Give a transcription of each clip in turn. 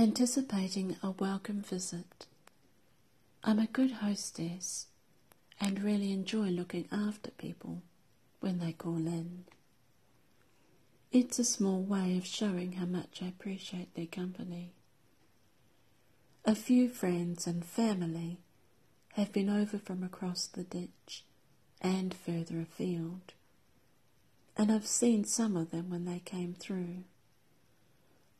anticipating a welcome visit. I'm a good hostess and really enjoy looking after people when they call in. It's a small way of showing how much I appreciate their company. A few friends and family have been over from across the ditch and further afield, and I've seen some of them when they came through.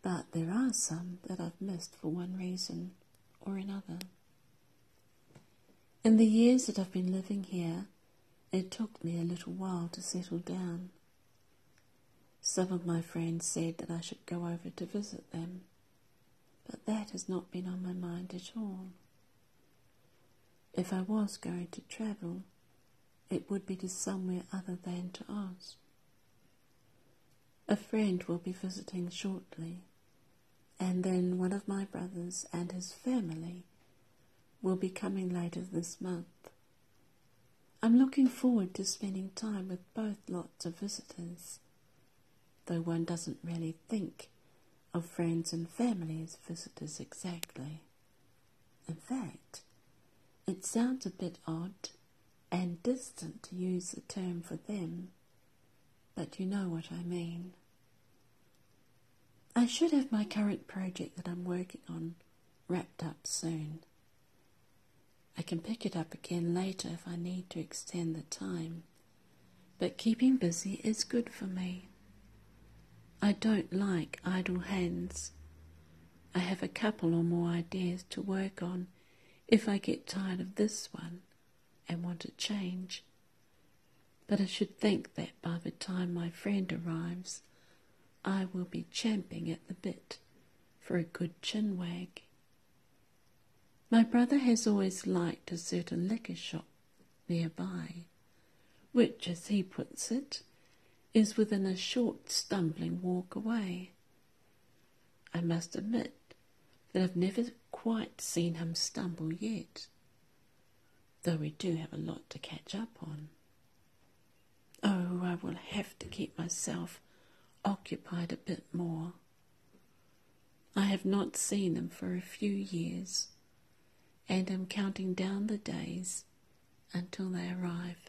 But there are some that I've missed for one reason or another. In the years that I've been living here, it took me a little while to settle down. Some of my friends said that I should go over to visit them, but that has not been on my mind at all. If I was going to travel, it would be to somewhere other than to Oz. A friend will be visiting shortly, and then one of my brothers and his family will be coming later this month. I'm looking forward to spending time with both lots of visitors, though one doesn't really think of friends and family as visitors exactly. In fact, it sounds a bit odd and distant to use the term for them, but you know what I mean. I should have my current project that I'm working on wrapped up soon. I can pick it up again later if I need to extend the time, but keeping busy is good for me. I don't like idle hands. I have a couple or more ideas to work on if I get tired of this one and want a change. But I should think that by the time my friend arrives, I will be champing at the bit for a good chin wag. My brother has always liked a certain liquor shop nearby, which, as he puts it, is within a short stumbling walk away. I must admit that I've never quite seen him stumble yet, though we do have a lot to catch up on. Oh, I will have to keep myself occupied a bit more. I have not seen him for a few years and am counting down the days until they arrive.